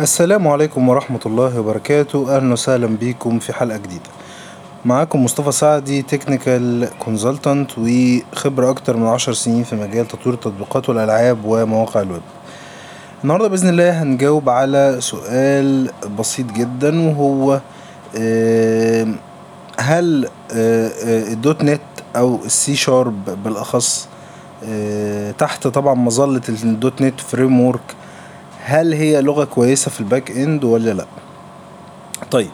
السلام عليكم ورحمة الله وبركاته. أهلا وسهلا بيكم في حلقة جديدة. معاكم مصطفى سعدي technical consultant وخبرة أكتر من عشر سنين في مجال تطوير التطبيقات والألعاب ومواقع الويب. النهاردة بإذن الله هنجاوب على سؤال بسيط جدا وهو هل ال .NET أو السي شارب بالأخص تحت طبعا مظلة ال .NET framework هل هي لغة كويسة في ال backend ولا لا؟ طيب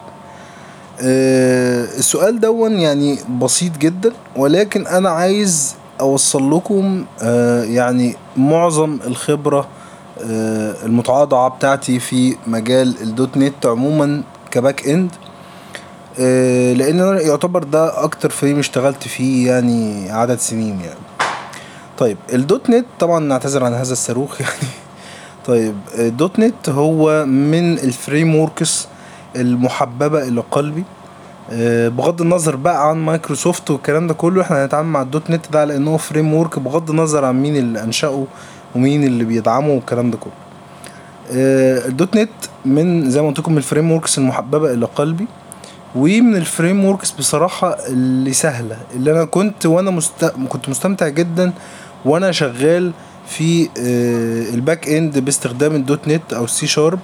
آه السؤال دون يعني بسيط جدا ولكن أنا عايز أوصل لكم آه يعني معظم الخبرة آه المتواضعة بتاعتي في مجال ال .NET عموما ك backend لأن أنا يعتبر ده أكتر frame اشتغلت فيه يعني عدد سنين يعني. طيب ال .NET طبعا نعتذر عن هذا الصاروخ يعني طيب ال .NET هو من ال frameworks المحببة إلى قلبي. آه، بغض النظر بقى عن مايكروسوفت والكلام ده كله إحنا هنتعامل مع ال .NET ده على إنه framework بغض النظر عن مين اللي أنشأه ومين اللي بيدعمه والكلام ده كله. آه، ال .NET من زي ما قلت لكم من ال frameworks المحببة إلى قلبي. ومن ال frameworks بصراحة اللي سهلة اللي أنا كنت وأنا مست... كنت مستمتع جدا وأنا شغال في آه، ال backend باستخدام ال .NET أو السي شارب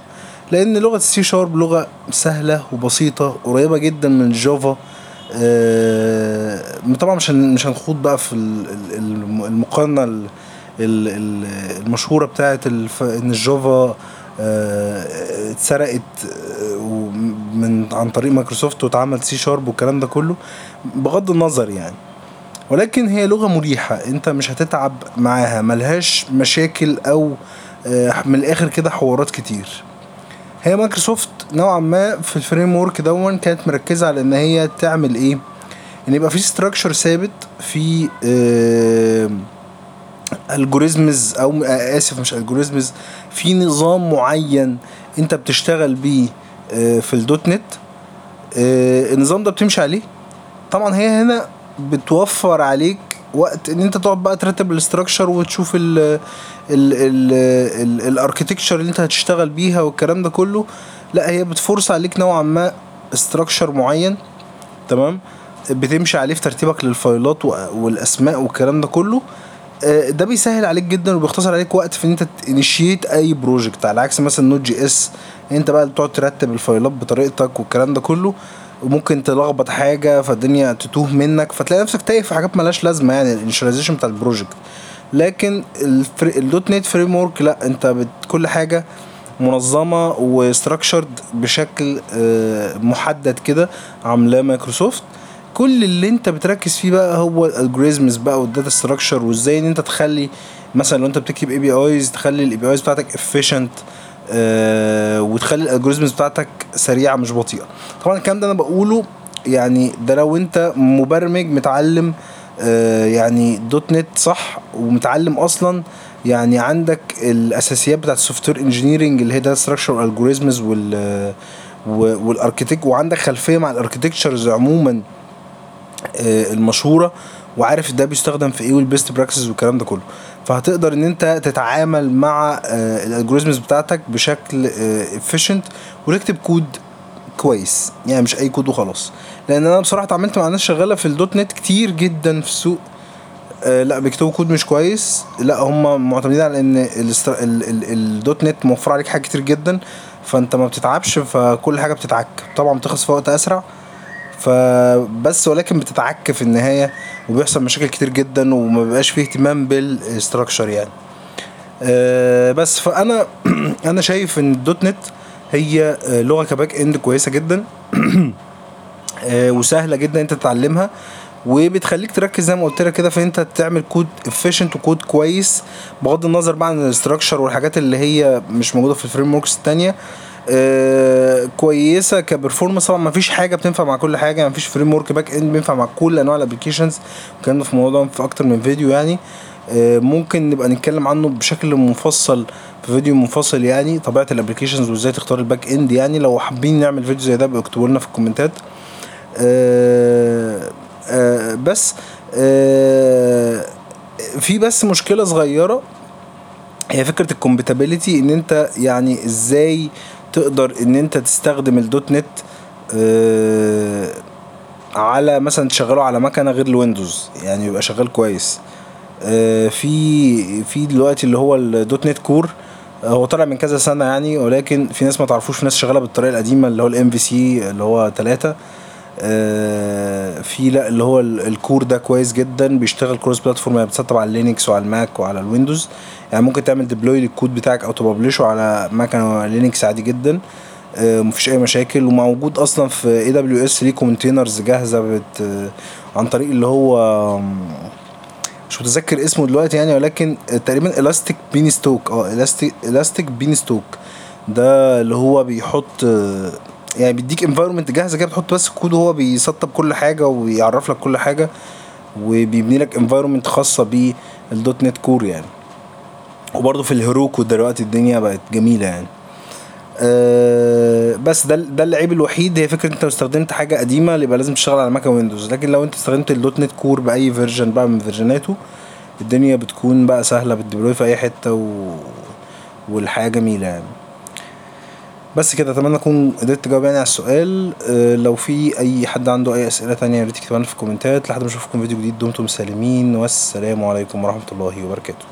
لأن لغة السي شارب لغة سهلة وبسيطة قريبة جدا من ال Java آه، طبعا مش مش هنخوض بقى في ال- ال- الم- المقارنة ال- ال- ال- المشهورة بتاعه إن ال Java آه، اتسرقت من عن طريق مايكروسوفت واتعمل سي شارب والكلام ده كله بغض النظر يعني. ولكن هي لغة مريحة. انت مش هتتعب معاها ملهاش مشاكل أو آه، من الآخر كده حوارات كتير. هي مايكروسوفت نوعا ما في ال framework دون كانت مركزة على إن هي تعمل إيه؟ إن يبقى في structure ثابت في algorithms أو آه، آسف مش algorithms في نظام معين أنت بتشتغل بيه آه، في ال .NET آه، النظام ده بتمشي عليه. طبعا هي هنا بتوفر عليك وقت إن أنت تقعد بقى ترتب ال structure وتشوف ال ال ال ال architecture اللي أنت هتشتغل بيها والكلام ده كله لا هي بتفرض عليك نوعا ما structure معين تمام؟ بتمشي عليه في ترتيبك لل فايلات والأسماء والكلام ده كله. آه، ده بيسهل عليك جدا وبيختصر عليك وقت في إن أنت تـ initiate أي project على عكس مثلا Node.js أنت بقى بتقعد ترتب الفايلات بطريقتك والكلام ده كله. وممكن تلخبط حاجة فالدنيا تتوه منك فتلاقي نفسك تايه في حاجات ملهاش لازمة يعني ال initialization بتاع ال project لكن. ال .NET framework لا انت. كل حاجة منظمة و structured بشكل آه، محدد كده عاملاه مايكروسوفت كل اللي انت بتركز فيه بقى هو ال algorithms بقى وال data structure وازاي ان انت تخلي مثلا لو انت بتكتب APIs تخلي ال APIs بتاعتك آه وتخلي ال algorithms بتاعتك سريعة مش بطيئة. طبعا الكلام ده أنا بقوله يعني ده لو أنت مبرمج متعلم آه يعني .NET صح ومتعلم أصلا يعني عندك الأساسيات بتاعت ال software engineering اللي هي data structure وال algorithms وال وال architec وعندك خلفية مع ال architectures عموما. آه، المشهورة وعارف ده بيستخدم في إيه وال best practice والكلام ده كله. فهتقدر إن أنت تتعامل مع ال algorithms بتاعتك بشكل efficient وتكتب كود كويس. يعني مش أي كود وخلاص. لأن أنا بصراحة اتعاملت مع ناس شغالة في ال .NET كتير جدا في السوق. آه لا بيكتبوا كود مش كويس. لا هم معتمدين على إن. ال .NET موفر عليك حاجات كتير جدا. فأنت ما بتتعبش فكل حاجة بتتعك. طبعا بتخلص في وقت أسرع. فبس ولكن بتتعك في النهاية وبيحصل مشاكل كتير جدا وما بيبقاش فيه اهتمام بال structure يعني. آه، بس فانا أنا شايف إن ال .NET هي آه، لغة ك backend كويسة جدا. آه، وسهلة جدا أنت تتعلمها. وبتخليك تركز زي ما قلت لك كده في أنت تعمل code efficient و code كويس بغض النظر بقى عن ال structure والحاجات اللي هي مش موجودة في ال frameworks التانية. آه كويسة ك performance طبعا ما فيش حاجة بتنفع مع كل حاجة ما فيش framework backend بينفع مع كل أنواع ال applications الكلام ده في موضوع في أكتر من فيديو يعني. آه ممكن نبقى نتكلم عنه بشكل مفصل في فيديو منفصل يعني طبيعة ال applications وإزاي تختار ال backend يعني. لو حابين نعمل فيديو زي ده اكتبوا لنا في الكومنتات. آه بس في بس مشكلة صغيرة هي فكرة ال compatibility إن أنت يعني إزاي تقدر إن أنت تستخدم ال .NET آه، على مثلا تشغله على مكنة غير ال Windows يعني يبقى شغال كويس. آه، في في دلوقتي اللي هو ال .NET Core آه، هو طالع من كذا سنة يعني ولكن في ناس ما تعرفوش في ناس شغالة بالطريقة القديمة اللي هو ال MVC اللي هو 3 في لا اللي هو ال- ال Core ده كويس جدا. بيشتغل cross platform يعني بتسطب على ال Linux وعلى ال Mac وعلى ال Windows. يعني ممكن تعمل deploy للكود بتاعك أو ت publish ه على مكنه Linux عادي جدا. آه، مفيش أي مشاكل. وموجود أصلا في AWS ليه containers جاهزة بت آه، عن طريق اللي هو مش متذكر اسمه دلوقتي يعني ولكن تقريبا Elastic Beanstalk آه Elastic Elastic Beanstalk ده اللي هو بيحط آه، يعني بيديك environment جاهزة كده بتحط بس الكود وهو بيسطب كل حاجة ويعرف لك كل حاجة وبيبني لك environment خاصة بال .NET Core يعني. وبرضه في ال Heroku دلوقتي الدنيا بقت جميلة يعني. أه بس ده ده العيب الوحيد هي فكرة انت لو استخدمت حاجة قديمة يبقى لازم تشتغل على Mac ويندوز. لكن لو انت استخدمت ال .NET Core بأي version بقى من فيرجناته الدنيا بتكون بقى سهلة بال deploy في أي حتة و... والحياة جميلة يعني. بس كده أتمنى أكون قدرت اجاوب يعني على السؤال. أه لو في أي حد عنده أي أسئلة تانية يا ريت يكتبها لنا في الكومنتات. لحد ما أشوفكم فيديو جديد دمتم سالمين. والسلام عليكم ورحمة الله وبركاته.